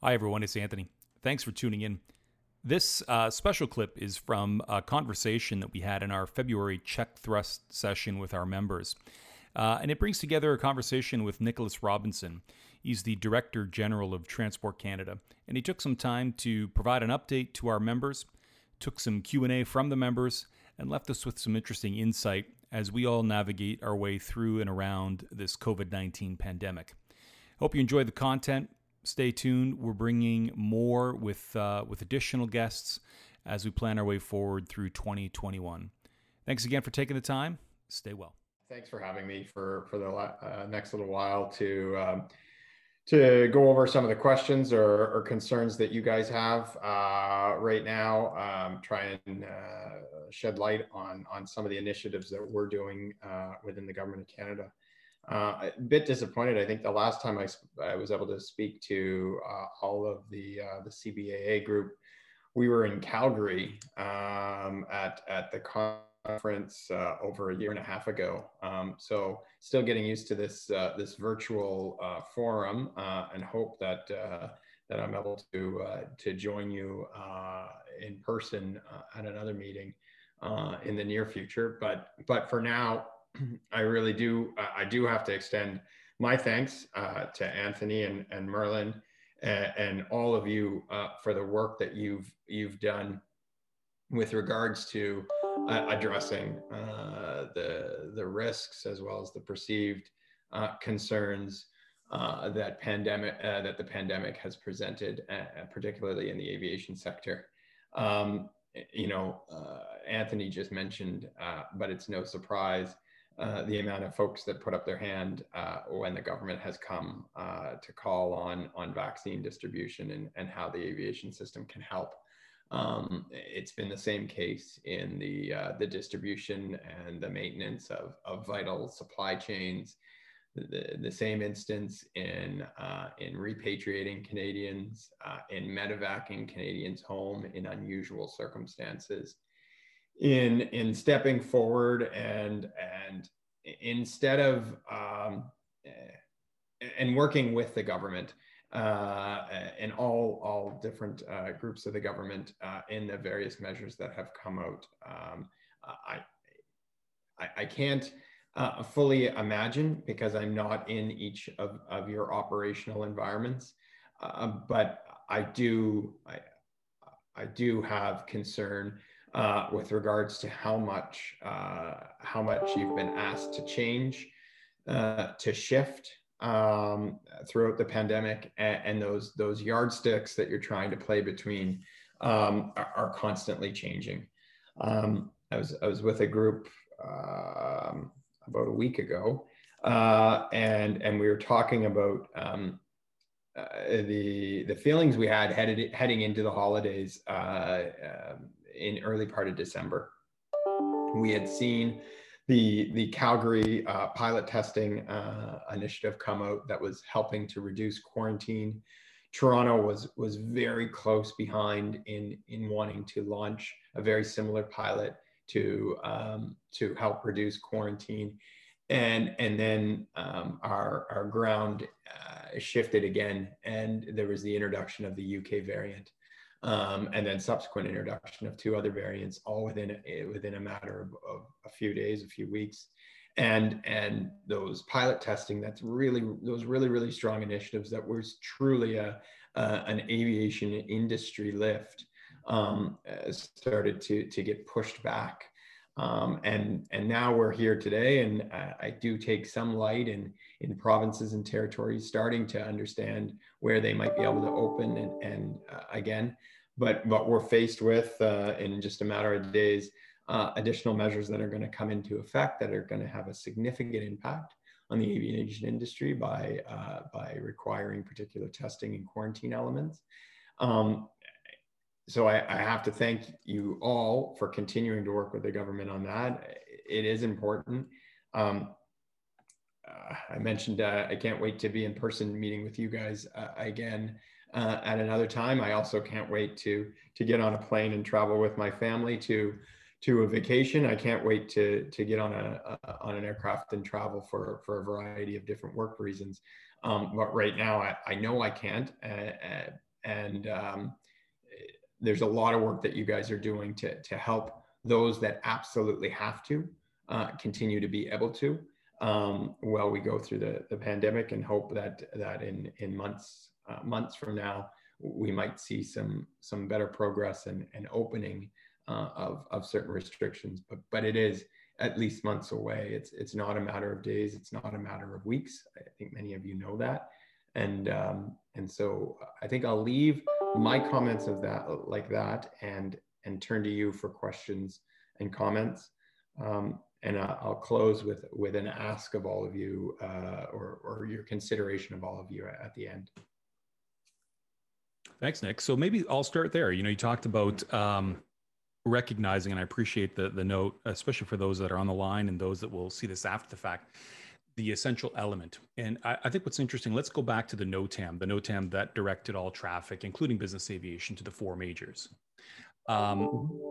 Hi, everyone. It's Anthony. Thanks for tuning in. This uh, special clip is from a conversation that we had in our February check thrust session with our members. Uh, and it brings together a conversation with Nicholas Robinson. He's the Director General of Transport Canada, and he took some time to provide an update to our members, took some Q&A from the members, and left us with some interesting insight as we all navigate our way through and around this COVID-19 pandemic. Hope you enjoyed the content stay tuned. We're bringing more with uh, with additional guests as we plan our way forward through 2021. Thanks again for taking the time. Stay well. Thanks for having me for for the uh, next little while to um, to go over some of the questions or, or concerns that you guys have uh, right now. Um, try and uh, shed light on on some of the initiatives that we're doing uh, within the government of Canada. Uh, a bit disappointed. I think the last time I, I was able to speak to uh, all of the uh, the CBAA group, we were in Calgary um, at at the conference uh, over a year and a half ago. Um, so still getting used to this uh, this virtual uh, forum, and hope that that I'm able to to join you in person at another meeting in the near future. But but for now I really do. Uh, I do have to extend my thanks uh, to Anthony and, and Merlin and, and all of you uh, for the work that you've you've done with regards to uh, addressing uh, the the risks as well as the perceived uh, concerns that pandemic that the pandemic has presented, particularly in the aviation sector. Um, you know, Anthony just mentioned, but it's no surprise uh, the amount of folks that put up their hand uh, when the government has come uh, to call on on vaccine distribution and, and how the aviation system can help. Um, it's been the same case in the uh, the distribution and the maintenance of, of vital supply chains. The, the same instance in uh, in repatriating Canadians, in medevacing Canadians home in unusual circumstances in in stepping forward and and instead of um, and working with the government uh, and all all different uh, groups of the government uh, in the various measures that have come out. Um, I, I, I can't uh, fully imagine because I'm not in each of, of your operational environments, uh, but I do I, I do have concern uh, with regards to how much uh, how much you've been asked to change, uh, to shift um, throughout the pandemic, and, and, those those yardsticks that you're trying to play between um, are, are, constantly changing. Um, I was I was with a group um, about a week ago, uh, and and we were talking about. Um, uh, the the feelings we had headed heading into the holidays uh, um, in early part of December. We had seen the, the Calgary uh, pilot testing uh, initiative come out that was helping to reduce quarantine. Toronto was, was very close behind in, in wanting to launch a very similar pilot to, um, to help reduce quarantine. And, and then um, our, our ground uh, shifted again, and there was the introduction of the UK variant um, and then subsequent introduction of two other variants, all within a, within a matter of, of, a few days, a few weeks, and and those pilot testing. That's really those really really strong initiatives that was truly a an aviation industry lift um, started to to get pushed back. Um, and and now we're here today, and I, I do take some light in in provinces and territories starting to understand where they might be able to open and, and uh, again, but but we're faced with uh, in just a matter of days uh, additional measures that are going to come into effect that are going to have a significant impact on the aviation industry by uh, by requiring particular testing and quarantine elements. Um, so I, I, have to thank you all for continuing to work with the government on that. It is important. Um, uh, I mentioned uh, I can't wait to be in person meeting with you guys uh, again uh, at another time. I also can't wait to to get on a plane and travel with my family to to a vacation. I can't wait to to get on a, a on an aircraft and travel for for a variety of different work reasons. Um, but right now, I, I know I can't. Uh, uh, and um, there's a lot of work that you guys are doing to to help those that absolutely have to uh, continue to be able to um, while we go through the, the pandemic and hope that that in in months uh, months from now we might see some some better progress and, and opening uh, of, of certain restrictions. But but it is at least months away. It's it's not a matter of days. It's not a matter of weeks. I think many of you know that. And um, and so i think i'll leave my comments of that like that and and turn to you for questions and comments um, and I'll close with with an ask of all of you, uh, or or your consideration of all of you at the end. Thanks, Nick. So maybe I'll start there. You know, you talked about um, recognizing, and I appreciate the the note, especially for those that are on the line and those that will see this after the fact, the essential element. And I, I think what's interesting. Let's go back to the NOTAM, the NOTAM that directed all traffic, including business aviation, to the four majors. Um, mm-hmm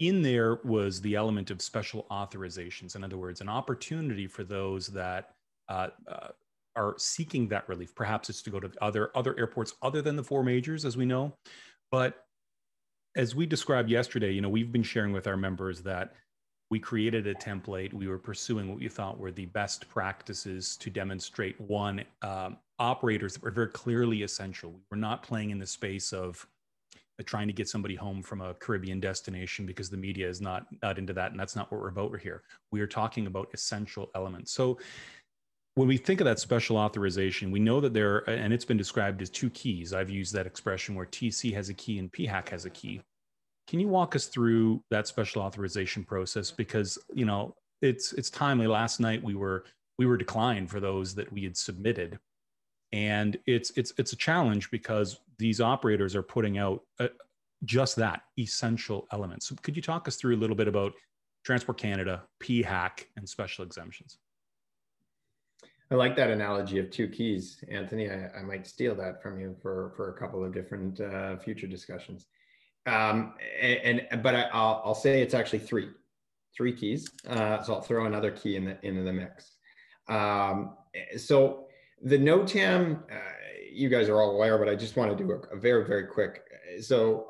in there was the element of special authorizations. In other words, an opportunity for those that uh, uh, are seeking that relief. Perhaps it's to go to other other airports other than the four majors, as we know. But as we described yesterday, you know, we've been sharing with our members that we created a template. We were pursuing what we thought were the best practices to demonstrate one um, operators that were very clearly essential. We were not playing in the space of trying to get somebody home from a Caribbean destination because the media is not not into that, and that's not what we're about We're here. We are talking about essential elements. So when we think of that special authorization, we know that there, and it's been described as two keys. I've used that expression where TC has a key and PHAC has a key. Can you walk us through that special authorization process? Because you know it's it's timely. Last night we were we were declined for those that we had submitted. And it's it's it's a challenge because these operators are putting out uh, just that essential element so could you talk us through a little bit about transport canada phac and special exemptions? I like that analogy of two keys. Anthony i, I might steal that from you for for a couple of different uh, future discussions um, and, and but I, will I'll say it's actually three three keys uh, so i'll throw another key in the into the mix um, so the NOTAM, uh, you guys are all aware, but I just want to do a, a very, very quick. So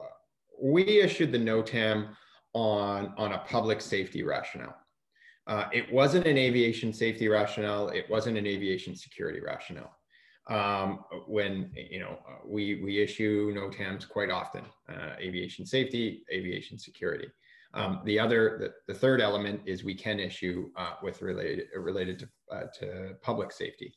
we issued the NOTAM on, on a public safety rationale. Uh, it wasn't an aviation safety rationale. It wasn't an aviation security rationale. Um, when you know uh, we we issue NOTAMs quite often, uh, aviation safety, aviation security. Um, the other, the, the, third element is we can issue uh, with related related to, uh, to public safety.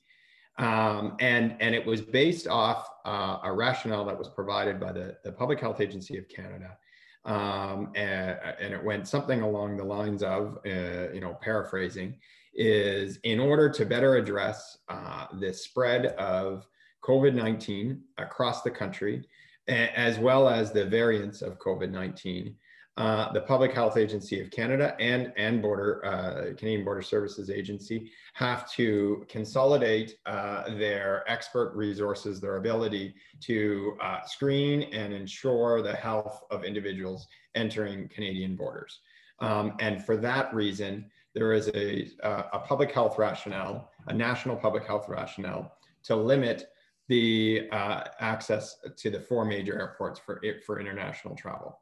Um, and, and it was based off uh, a rationale that was provided by the, the Public Health Agency of Canada. Um, and, and, it went something along the lines of, uh, you know, paraphrasing, is in order to better address uh, spread of COVID 19 across the country, as well as the variants of COVID 19, uh, the Public Health Agency of Canada and, and Border, uh, Canadian Border Services Agency have to consolidate uh, their expert resources, their ability to uh, screen and ensure the health of individuals entering Canadian borders. Um, and for that reason, there is a, a public health rationale, a national public health rationale to limit the uh, access to the four major airports for, for international travel.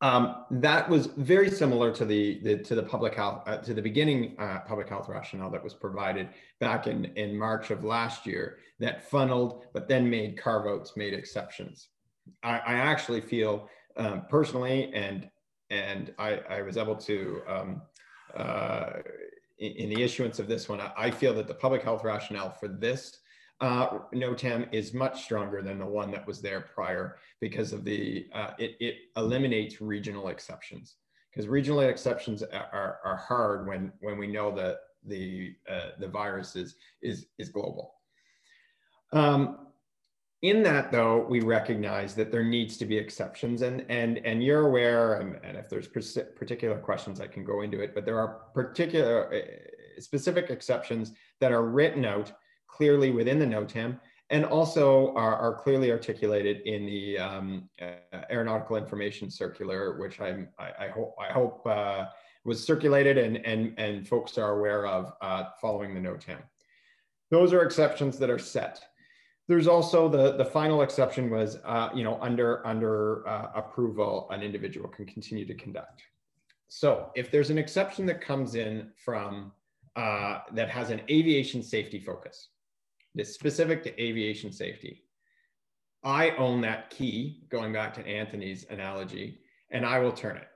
Um, that was very similar to the, the to the public health uh, to the beginning uh, public health rationale that was provided back in in March of last year that funneled but then made carve outs made exceptions. I, I actually feel um, personally and and I, I was able to um, uh, in, the issuance of this one I, feel that the public health rationale for this uh, NOTAM is much stronger than the one that was there prior because of the, uh, it, it eliminates regional exceptions because regional exceptions are, are hard when, when we know that the, uh, the virus is, is, is global. Um, in that though, we recognize that there needs to be exceptions and, and, and you're aware, and, and if there's particular questions, I can go into it, but there are particular uh, specific exceptions that are written out clearly within the NOTAM and also are, are clearly articulated in the um, uh, aeronautical information circular, which I'm, I, I hope, I hope uh, was circulated and, and, and folks are aware of uh, following the NOTAM. Those are exceptions that are set. There's also the the final exception was uh, you know under under uh, approval an individual can continue to conduct. So if there's an exception that comes in from uh, that has an aviation safety focus that's specific to aviation safety i own that key going back to anthony's analogy and i will turn it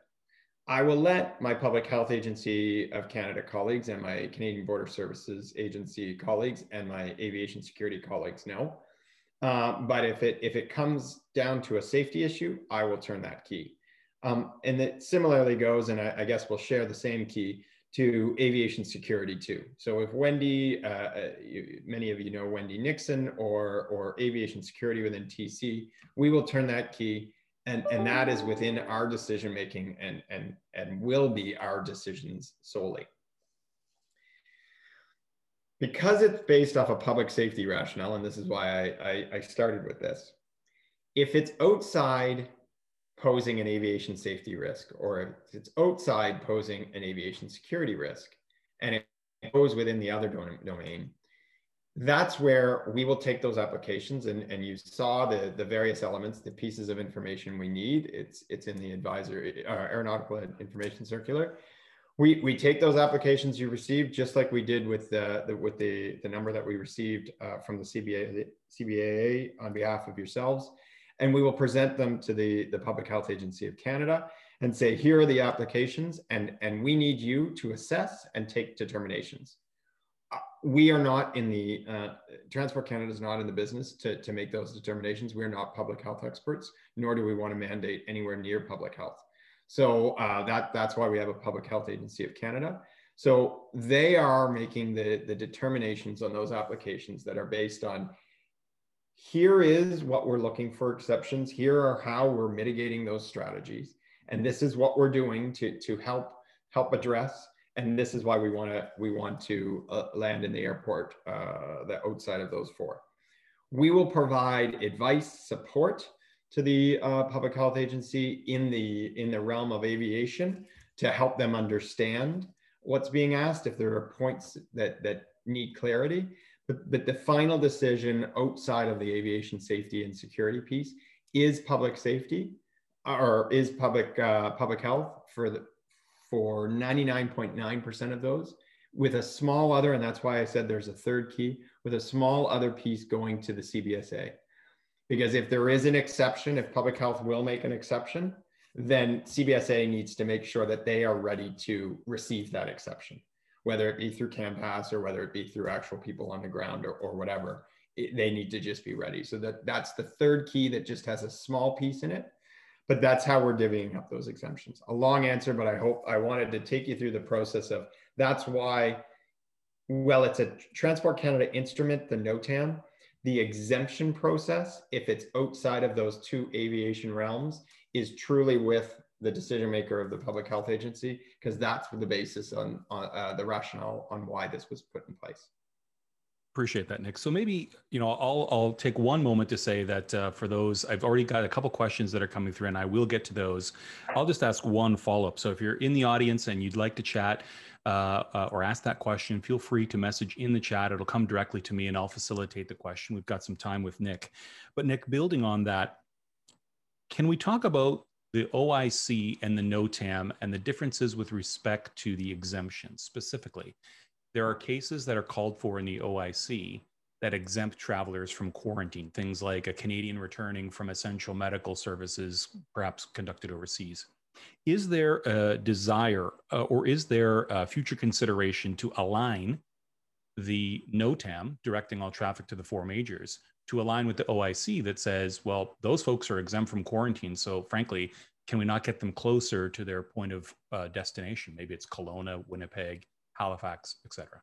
I will let my Public Health Agency of Canada colleagues and my Canadian Border Services Agency colleagues and my aviation security colleagues know. Uh, but if it if it comes down to a safety issue, I will turn that key. Um, and it similarly goes, and I, I, guess we'll share the same key to aviation security too. So if Wendy, uh, uh you, many of you know Wendy Nixon or or aviation security within TC, we will turn that key and and that is within our decision making and and and will be our decisions solely. Because it's based off a public safety rationale and this is why I, I, I started with this if it's outside posing an aviation safety risk or if it's outside posing an aviation security risk and it goes within the other domain that's where we will take those applications and, and you saw the, the various elements, the pieces of information we need. It's, it's in the advisory uh, aeronautical information circular. We, we take those applications you received just like we did with the, the with the, the number that we received uh, from the CBA, CBAA on behalf of yourselves. And we will present them to the, the Public Health Agency of Canada and say, here are the applications and, and we need you to assess and take determinations we are not in the uh, transport canada is not in the business to, to make those determinations. We're not public health experts nor do we want to mandate anywhere near public health. So uh, that that's why we have a public health agency of canada. So they are making the the determinations on those applications that are based on here is what we're looking for exceptions here are how we're mitigating those strategies and this is what we're doing to to help help address and this is why we want to we want to uh, land in the airport uh, the outside of those four. We will provide advice, support to the uh, public health agency in the in the realm of aviation to help them understand what's being asked if there are points that that need clarity. But, but the final decision outside of the aviation safety and security piece is public safety or is public uh, public health for the for 99.9% of those with a small other, and that's why I said there's a third key, with a small other piece going to the CBSA. Because if there is an exception, if public health will make an exception, then CBSA needs to make sure that they are ready to receive that exception, whether it be through CANPAS or whether it be through actual people on the ground or, or whatever. It, they need to just be ready. So that that's the third key that just has a small piece in it but that's how we're divvying up those exemptions. A long answer, but I hope I wanted to take you through the process of that's why, well, it's a Transport Canada instrument, the NOTAM, the exemption process, if it's outside of those two aviation realms, is truly with the decision maker of the public health agency, because that's the basis on, on uh, the rationale on why this was put in place. Appreciate that, Nick. So maybe you know I'll I'll take one moment to say that uh, for those I've already got a couple questions that are coming through, and I will get to those. I'll just ask one follow up. So if you're in the audience and you'd like to chat uh, uh, or ask that question, feel free to message in the chat. It'll come directly to me, and I'll facilitate the question. We've got some time with Nick, but Nick, building on that, can we talk about the OIC and the NOTAM and the differences with respect to the exemptions specifically? There are cases that are called for in the OIC that exempt travelers from quarantine, things like a Canadian returning from essential medical services, perhaps conducted overseas. Is there a desire uh, or is there a future consideration to align the NOTAM, directing all traffic to the four majors, to align with the OIC that says, well, those folks are exempt from quarantine. So, frankly, can we not get them closer to their point of uh, destination? Maybe it's Kelowna, Winnipeg, Halifax, etc.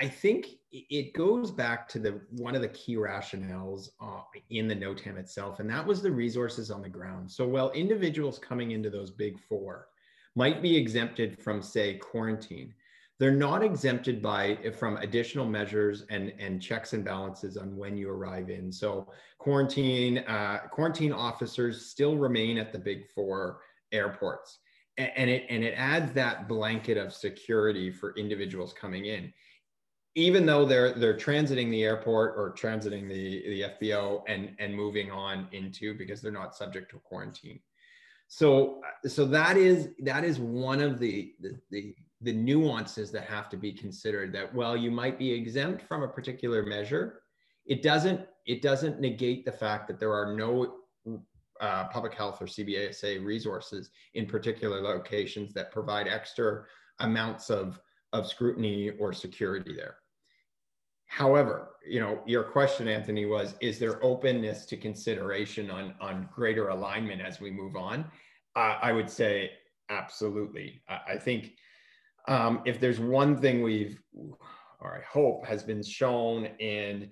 I think it goes back to the one of the key rationales uh, in the NOTAM itself, and that was the resources on the ground. So while individuals coming into those big four might be exempted from, say, quarantine, they're not exempted by from additional measures and, and checks and balances on when you arrive in. So quarantine uh, quarantine officers still remain at the big four airports and it and it adds that blanket of security for individuals coming in even though they're they're transiting the airport or transiting the the FBO and and moving on into because they're not subject to quarantine. So so that is that is one of the the, the the nuances that have to be considered that while you might be exempt from a particular measure it doesn't it doesn't negate the fact that there are no uh, public health or CBSA resources in particular locations that provide extra amounts of of scrutiny or security there. However, you know, your question, Anthony, was is there openness to consideration on on greater alignment as we move on? Uh, I would say absolutely. I, I think um, if there's one thing we've, or I hope, has been shown in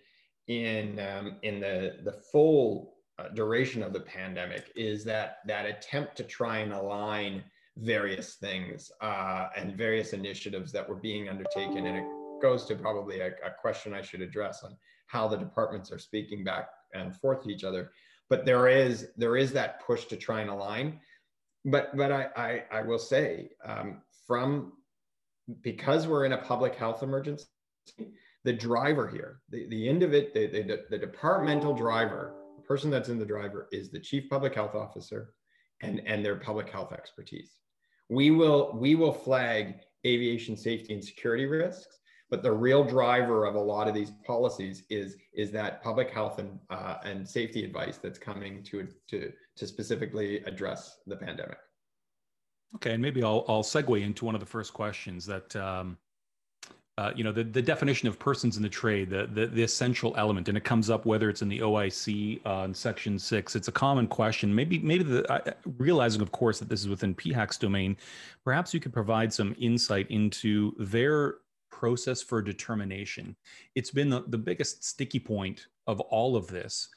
in um, in the the full uh, duration of the pandemic is that that attempt to try and align various things uh, and various initiatives that were being undertaken. And it goes to probably a, a, question i should address on how the departments are speaking back and forth to each other. But there is there is that push to try and align. But but i i, I will say um, from because we're in a public health emergency the driver here the the individ the, the, the departmental driver person that's in the driver is the chief public health officer and and their public health expertise. We will we will flag aviation safety and security risks but the real driver of a lot of these policies is is that public health and uh, and safety advice that's coming to to to specifically address the pandemic. Okay and maybe i'll i'll segue into one of the first questions that um, uh, you know the, the definition of persons in the trade the, the, the essential element and it comes up whether it's in the oic uh, section six. It's a common question. Maybe maybe the uh, realizing of course that this is within phac's domain perhaps you could provide some insight into their process for determination. It's been the, the biggest sticky point of all of this.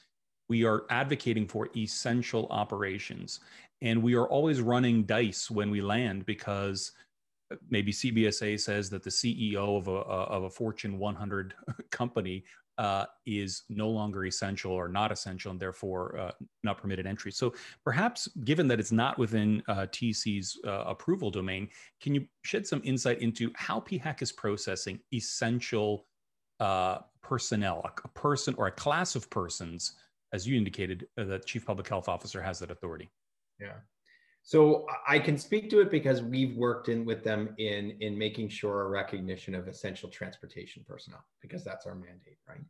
We are advocating for essential operations and we are always running dice when we land because maybe CBSA says that the CEO of a, of a Fortune 100 company uh, is no longer essential or not essential and therefore uh, not permitted entry. So perhaps given that it's not within uh, TC's uh, approval domain, can you shed some insight into how PHAC is processing essential uh, personnel, a, a, person or a class of persons, as you indicated, uh, the chief public health officer has that authority? Yeah. So I can speak to it because we've worked in with them in in making sure a recognition of essential transportation personnel because that's our mandate, right?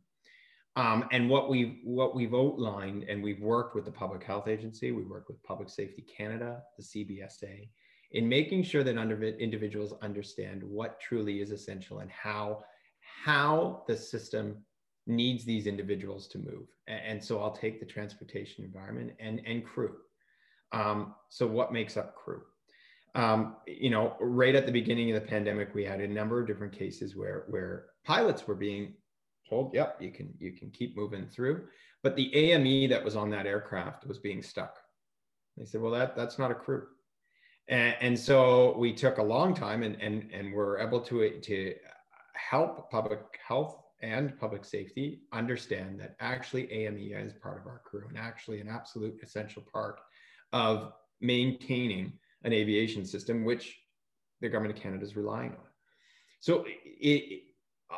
Um, and what we've what we've outlined, and we've worked with the Public Health Agency, we work with Public Safety Canada, the CBSA, in making sure that under individuals understand what truly is essential and how how the system needs these individuals to move. And, and so I'll take the transportation environment and and crew um, so what makes up crew? Um, you know, right at the beginning of the pandemic, we had a number of different cases where where pilots were being told, "Yep, you can you can keep moving through," but the AME that was on that aircraft was being stuck. They said, "Well, that that's not a crew," and, and so we took a long time, and and and were able to to help public health and public safety understand that actually AME is part of our crew and actually an absolute essential part of maintaining an aviation system, which the government of Canada is relying on. So it,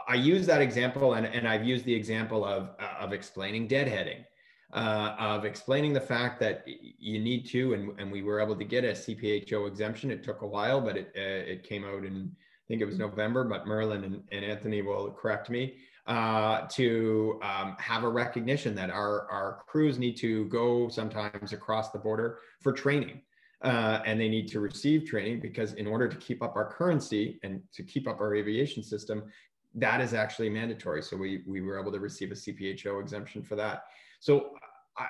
I use that example, and, and I've used the example of, of explaining deadheading, uh, of explaining the fact that you need to, and, and we were able to get a CPHO exemption. It took a while, but it, uh, it came out in, I think it was November, but Merlin and, and Anthony will correct me uh, to um, have a recognition that our, our crews need to go sometimes across the border for training. Uh, and they need to receive training because in order to keep up our currency and to keep up our aviation system, that is actually mandatory. So we, we were able to receive a CPHO exemption for that. So I,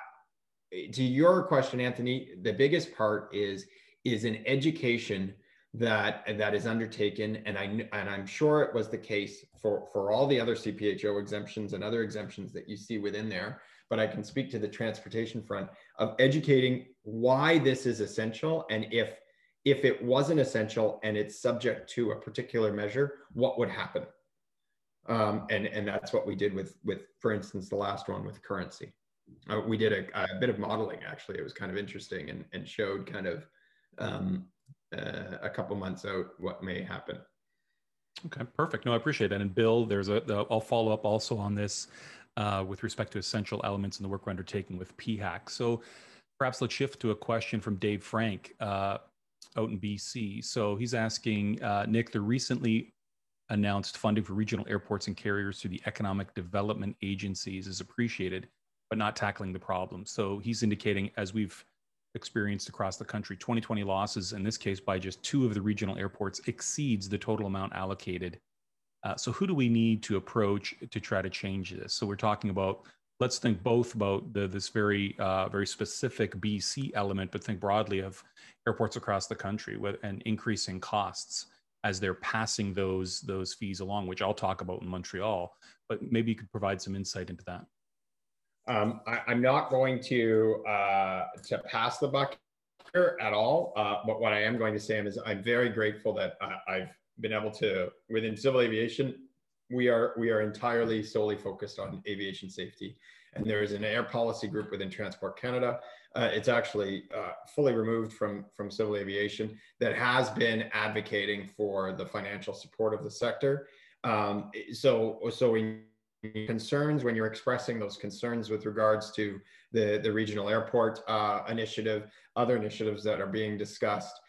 to your question, Anthony, the biggest part is, is an education that that is undertaken and i and i'm sure it was the case for for all the other cpho exemptions and other exemptions that you see within there but i can speak to the transportation front of educating why this is essential and if if it wasn't essential and it's subject to a particular measure what would happen? Um, and and that's what we did with with for instance the last one with currency. Uh, we did a, a, bit of modeling actually. It was kind of interesting and, and showed kind of um, uh, a couple months out what may happen. Okay, perfect. No, I appreciate that. And Bill, there's a. I'll follow up also on this uh, with respect to essential elements in the work we're undertaking with PHAC. So perhaps let's shift to a question from Dave Frank uh, out in BC. So he's asking uh, Nick, the recently announced funding for regional airports and carriers through the economic development agencies is appreciated, but not tackling the problem. So he's indicating, as we've experienced across the country, 2020 losses, in this case by just two of the regional airports, exceeds the total amount allocated. Uh, so who do we need to approach to try to change this? So we're talking about let's think both about the, this very uh, very specific BC element, but think broadly of airports across the country with and increasing costs as they're passing those those fees along, which I'll talk about in Montreal. But maybe you could provide some insight into that. Um, I, am not going to uh, to pass the buck here at all. Uh, but what I am going to say is I'm very grateful that I've been able to within civil aviation. We are we are entirely solely focused on aviation safety, and there is an air policy group within Transport Canada uh, it's actually uh, fully removed from, from civil aviation that has been advocating for the financial support of the sector. Um, so, so in concerns when you're expressing those concerns with regards to the, the regional airport uh, initiative, other initiatives that are being discussed,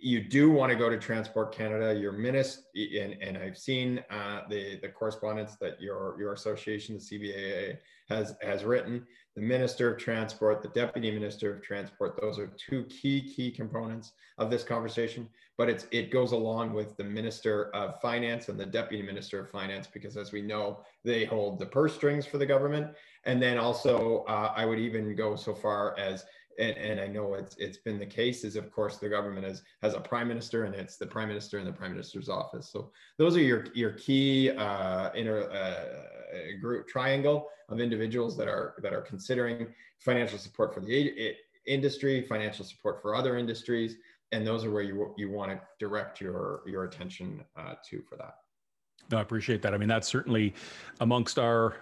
you do want to go to Transport Canada. Your minister, and, and I've seen uh, the the correspondence that your your association, the CBAA, has has written. The Minister of Transport, the Deputy Minister of Transport, those are two key key components of this conversation. But it's it goes along with the Minister of Finance and the Deputy Minister of Finance because, as we know, they hold the purse strings for the government. And then also, uh, I would even go so far as and, and I know it's it's been the case is of course the government has has a prime minister and it's the prime minister and the prime minister's office. So those are your your key uh, inner uh, group triangle of individuals that are that are considering financial support for the industry, financial support for other industries, and those are where you you want to direct your your attention uh, to for that. No, I appreciate that. I mean, that's certainly amongst our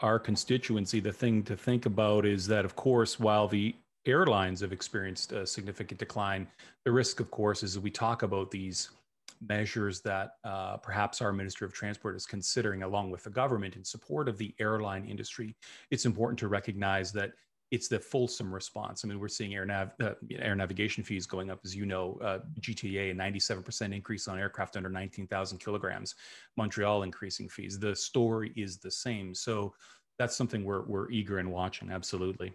our constituency. The thing to think about is that, of course, while the airlines have experienced a significant decline. The risk, of course, is we talk about these measures that uh, perhaps our Minister of Transport is considering along with the government in support of the airline industry. It's important to recognize that it's the fulsome response. I mean, we're seeing air, nav, uh, air navigation fees going up, as you know, uh, GTA, a 97% increase on aircraft under 19,000 kilograms, Montreal increasing fees. The story is the same. So that's something we're, we're eager in watching, absolutely.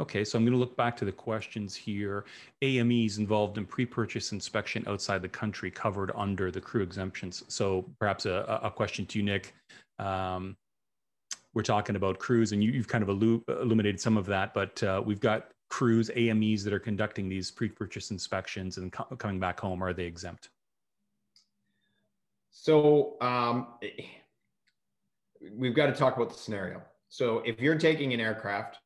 Okay, so I'm going to look back to the questions here. AMEs involved in pre-purchase inspection outside the country covered under the crew exemptions. So perhaps a, a question to you, Nick. Um, we're talking about crews, and you, have kind of illuminated some of that, but uh, we've got crews, AMEs that are conducting these pre-purchase inspections and co coming back home. Are they exempt? So um, we've got to talk about the scenario. So if you're taking an aircraft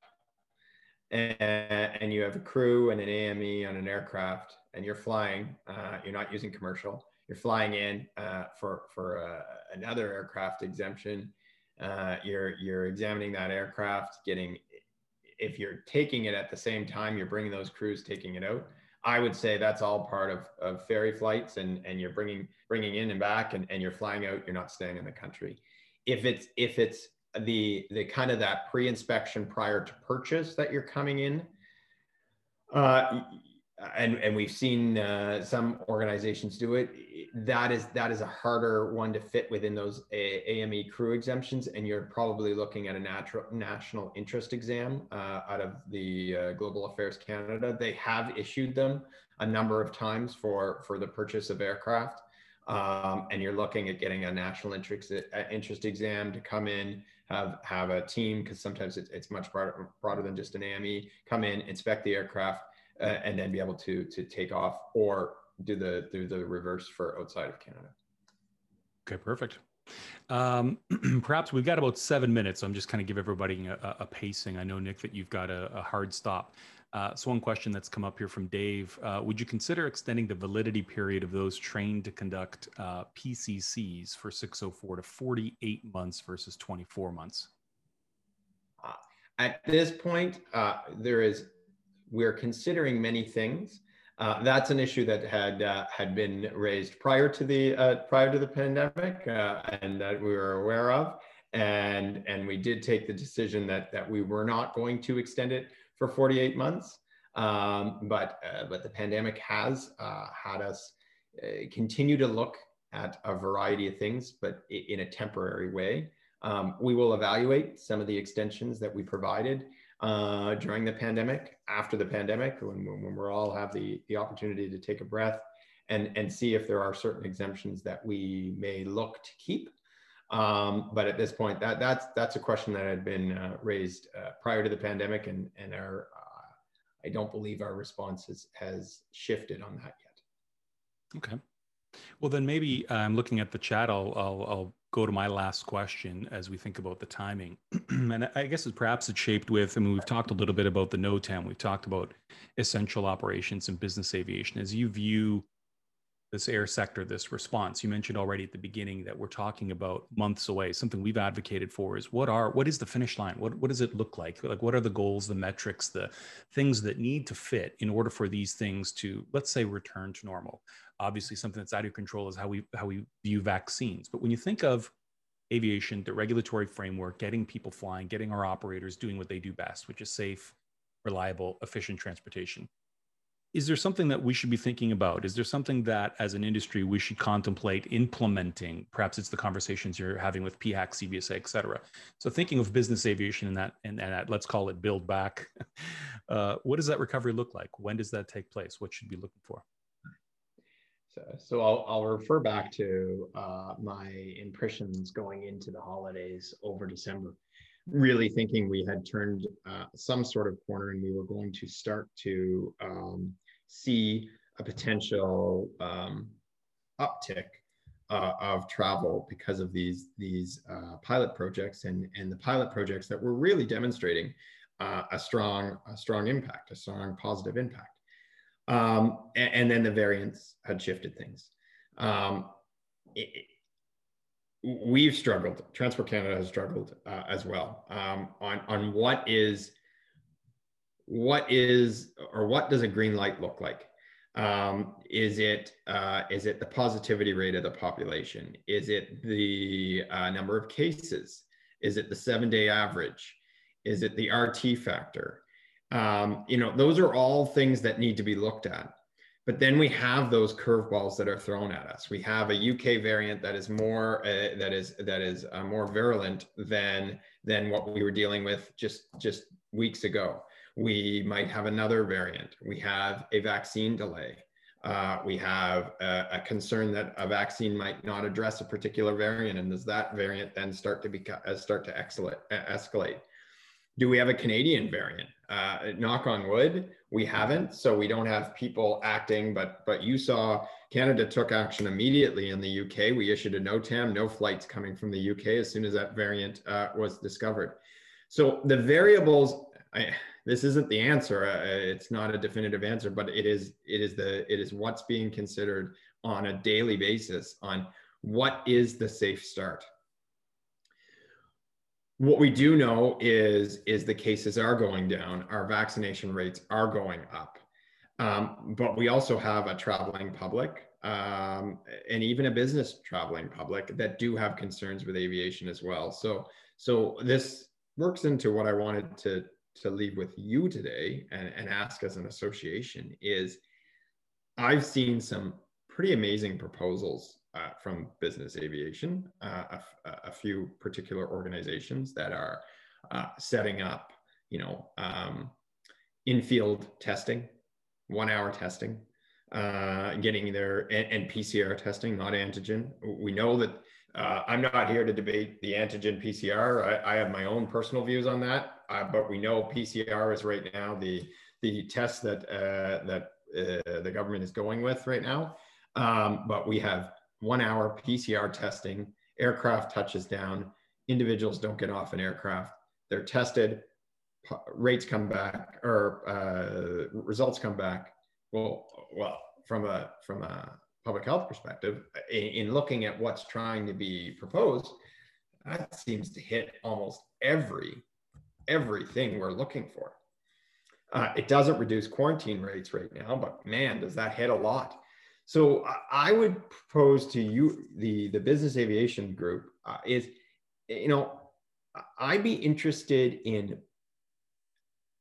and, and you have a crew and an AME on an aircraft and you're flying, uh, you're not using commercial, you're flying in uh, for, for uh, another aircraft exemption. Uh, you're, you're examining that aircraft, getting, if you're taking it at the same time, you're bringing those crews taking it out. I would say that's all part of, of ferry flights and, and you're bringing, bringing in and back and, and you're flying out, you're not staying in the country. If it's, if it's the the kind of that pre-inspection prior to purchase that you're coming in. Uh, and and we've seen uh, some organizations do it. That is that is a harder one to fit within those a- ame crew exemptions and you're probably looking at a natural national interest exam uh, out of the uh, global affairs canada. They have issued them a number of times for for the purchase of aircraft. Um, and you're looking at getting a national interest uh, interest exam to come in have have a team because sometimes it's, it's much broader, broader than just an AME. Come in, inspect the aircraft, uh, and then be able to to take off or do the do the reverse for outside of Canada. Okay, perfect. Um, perhaps we've got about seven minutes. So I'm just kind of give everybody a, a, pacing. I know Nick that you've got a, a hard stop. Uh, so one question that's come up here from Dave: uh, Would you consider extending the validity period of those trained to conduct uh, PCCs for 604 to 48 months versus 24 months? Uh, at this point, uh, there is we're considering many things. That's an issue that had had been raised prior to the prior to the pandemic, and that we were aware of, and and we did take the decision that that we were not going to extend it for 48 months. Um, but uh, but the pandemic has uh, had us continue to look at a variety of things, but in a temporary way. Um, we will evaluate some of the extensions that we provided uh, during the pandemic, after the pandemic, when, when we all have the, the opportunity to take a breath and, and see if there are certain exemptions that we may look to keep. Um, but at this point, that, that's, that's a question that had been uh, raised uh, prior to the pandemic, and, and our, uh, I don't believe our response has, has shifted on that yet. Okay. Well, then maybe I'm um, looking at the chat. I'll, I'll, I'll go to my last question as we think about the timing. and I guess it's perhaps it's shaped with, I mean, we've talked a little bit about the NOTAM, we've talked about essential operations and business aviation. As you view this air sector, this response, you mentioned already at the beginning that we're talking about months away. Something we've advocated for is what are, what is the finish line? What, what does it look like? Like, what are the goals, the metrics, the things that need to fit in order for these things to, let's say, return to normal? obviously something that's out of control is how we how we view vaccines but when you think of aviation the regulatory framework getting people flying getting our operators doing what they do best which is safe reliable efficient transportation is there something that we should be thinking about is there something that as an industry we should contemplate implementing perhaps it's the conversations you're having with PHAC, CBSA, et cetera. So thinking of business aviation and that and, and that, let's call it build back. Uh, what does that recovery look like? When does that take place? What should we be looking for? so I'll, I'll refer back to uh, my impressions going into the holidays over December, really thinking we had turned uh, some sort of corner and we were going to start to um, see a potential um, uptick uh, of travel because of these these uh, pilot projects and and the pilot projects that were really demonstrating uh, a strong a strong impact, a strong positive impact. Um, and, and, then the variants had shifted things. Um, it, we've struggled. Transport Canada has struggled uh, as well um, on on what is what is or what does a green light look like? Um, is it uh, is it the positivity rate of the population? Is it the uh, number of cases? Is it the seven day average? Is it the RT factor? Um, you know, those are all things that need to be looked at. But then we have those curveballs that are thrown at us. We have a UK variant that is more uh, that is that is uh, more virulent than than what we were dealing with just just weeks ago. We might have another variant. We have a vaccine delay. Uh, we have a, a, concern that a vaccine might not address a particular variant, and does that variant then start to be uh, start to escalate? Do we have a Canadian variant? Uh, knock on wood, we haven't. So we don't have people acting, but but you saw Canada took action immediately in the UK. We issued a NOTAM, no flights coming from the UK as soon as that variant uh, was discovered. So the variables, I, this isn't the answer. Uh, it's not a definitive answer, but it is it is the it is what's being considered on a daily basis on what is the safe start what we do know is is the cases are going down our vaccination rates are going up. Um, but we also have a traveling public um, and even a business traveling public that do have concerns with aviation as well. So so this works into what i wanted to to leave with you today and, and ask as an association is i've seen some pretty amazing proposals uh, from business aviation, uh, a, few particular organizations that are uh, setting up, you know, um, in-field testing, one-hour testing, uh, getting their and, and, PCR testing, not antigen. We know that uh, I'm not here to debate the antigen PCR. I, I have my own personal views on that, uh, but we know PCR is right now the the test that that the government is going with right now. Um, but we have one hour PCR testing, aircraft touches down, individuals don't get off an aircraft, they're tested, rates come back or uh, results come back. Well, well, from a from a public health perspective, in, in looking at what's trying to be proposed, that seems to hit almost every everything we're looking for. Uh, it doesn't reduce quarantine rates right now, but man, does that hit a lot. So I would propose to you, the, the business aviation group, uh, is, you know, I'd be interested in,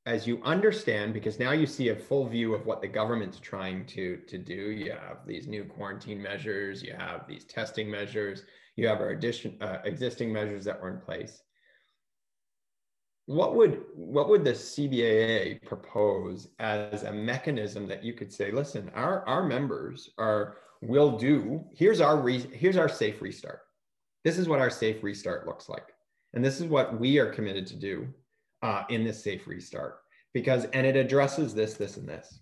as you understand, because now you see a full view of what the government's trying to, to do. You have these new quarantine measures, you have these testing measures, you have our addition, uh, existing measures that were in place what would what would the CBAA propose as a mechanism that you could say, listen, our our members are will do. Here's our re, here's our safe restart. This is what our safe restart looks like, and this is what we are committed to do uh, in this safe restart because and it addresses this, this, and this.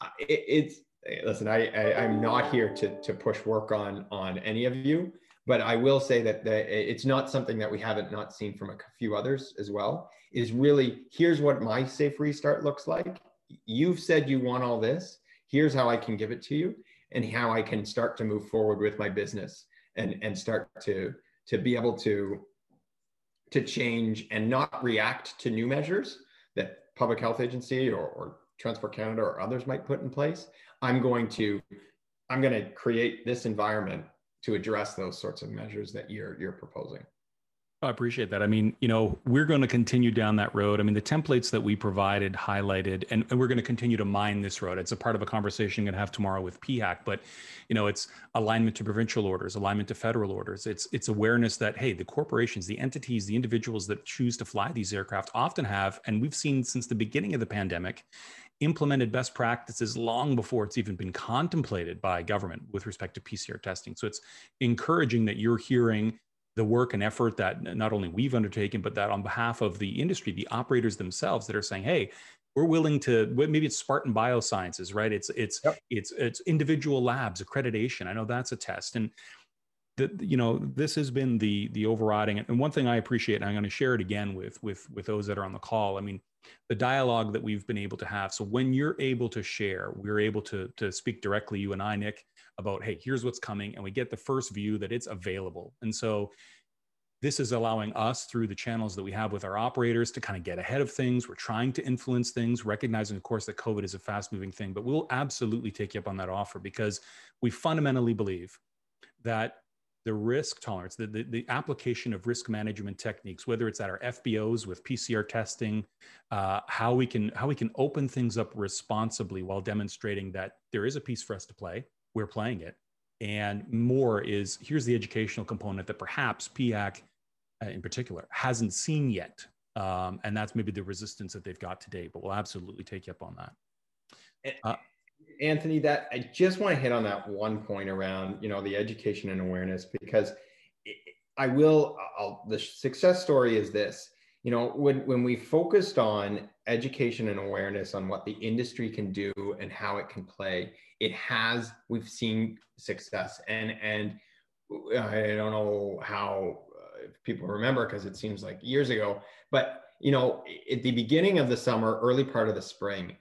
Uh, it, it's listen. I, I I'm not here to to push work on on any of you but I will say that the, it's not something that we haven't not seen from a few others as well. Is really here's what my safe restart looks like. You've said you want all this. Here's how I can give it to you, and how I can start to move forward with my business and and start to to be able to to change and not react to new measures that public health agency or, or transport canada or others might put in place i'm going to i'm going to create this environment to address those sorts of measures that you're you're proposing. I appreciate that. I mean, you know, we're going to continue down that road. I mean, the templates that we provided highlighted, and, and we're going to continue to mine this road. It's a part of a conversation I'm going to have tomorrow with PHAC, but, you know, it's alignment to provincial orders, alignment to federal orders. It's it's awareness that hey, the corporations, the entities, the individuals that choose to fly these aircraft often have, and we've seen since the beginning of the pandemic, implemented best practices long before it's even been contemplated by government with respect to PCR testing. So it's encouraging that you're hearing the work and effort that not only we've undertaken, but that on behalf of the industry, the operators themselves that are saying, hey, we're willing to maybe it's Spartan Biosciences, right? It's it's yep. it's it's individual labs accreditation. I know that's a test. And the, you know this has been the the overriding and one thing i appreciate and i'm going to share it again with with with those that are on the call i mean the dialogue that we've been able to have so when you're able to share we're able to to speak directly you and i nick about hey here's what's coming and we get the first view that it's available and so this is allowing us through the channels that we have with our operators to kind of get ahead of things. We're trying to influence things, recognizing, of course, that COVID is a fast moving thing, but we'll absolutely take you up on that offer because we fundamentally believe that the risk tolerance, the, the, the, application of risk management techniques, whether it's at our FBOs with PCR testing, uh, how we can how we can open things up responsibly while demonstrating that there is a piece for us to play. We're playing it, and more is here's the educational component that perhaps PHAC uh, in particular hasn't seen yet, um, and that's maybe the resistance that they've got today. But we'll absolutely take you up on that. Uh, Anthony, that I just want to hit on that one point around, you know, the education and awareness because I will. I'll, the success story is this. You know, when when we focused on education and awareness on what the industry can do and how it can play, it has. We've seen success, and and I don't know how uh, people remember because it seems like years ago, but you know, at the beginning of the summer, early part of the spring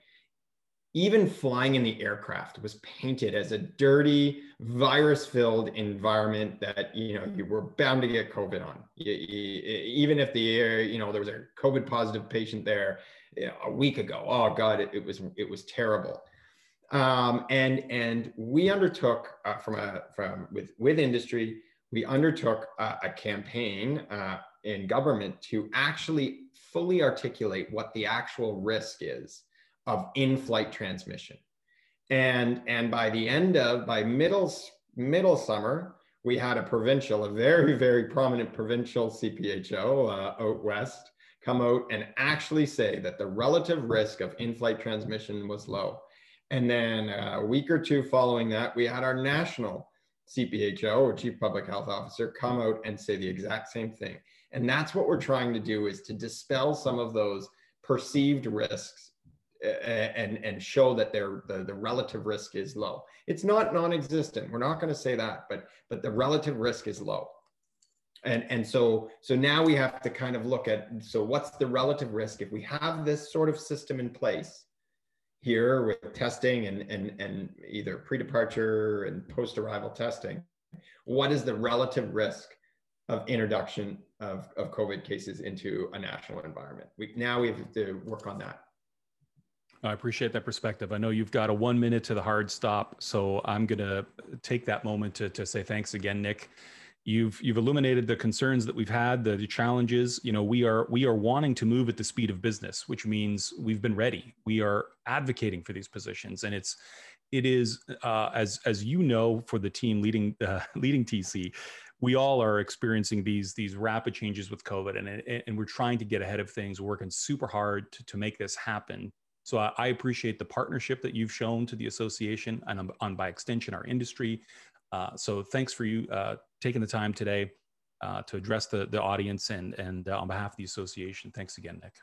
even flying in the aircraft was painted as a dirty virus-filled environment that you know you were bound to get covid on. You, you, even if the air you know there was a covid positive patient there you know, a week ago oh god it, it, was it was terrible. Um, and and we undertook uh, from a from with with industry we undertook a, a campaign uh, in government to actually fully articulate what the actual risk is of in-flight transmission. And, and by the end of, by middle, middle summer, we had a provincial, a very, very prominent provincial CPHO uh, out west come out and actually say that the relative risk of in-flight transmission was low. And then a week or two following that, we had our national CPHO or Chief Public Health Officer come out and say the exact same thing. And that's what we're trying to do is to dispel some of those perceived risks and and show that their the, the relative risk is low. It's not non-existent. We're not going to say that, but but the relative risk is low. And and so so now we have to kind of look at so what's the relative risk if we have this sort of system in place here with testing and and and either pre-departure and post-arrival testing, what is the relative risk of introduction of, of COVID cases into a national environment? We now we have to work on that. I appreciate that perspective. I know you've got a one minute to the hard stop, so I'm going to take that moment to, to say thanks again, Nick. You've you've illuminated the concerns that we've had, the, the challenges. You know, we are we are wanting to move at the speed of business, which means we've been ready. We are advocating for these positions, and it's it is uh, as as you know for the team leading uh, leading TC, we all are experiencing these these rapid changes with COVID, and and we're trying to get ahead of things, working super hard to, to make this happen. So I, I appreciate the partnership that you've shown to the association and on, on by extension our industry. Uh, so thanks for you uh, taking the time today uh, to address the the audience and and uh, on behalf of the association. Thanks again, Nick.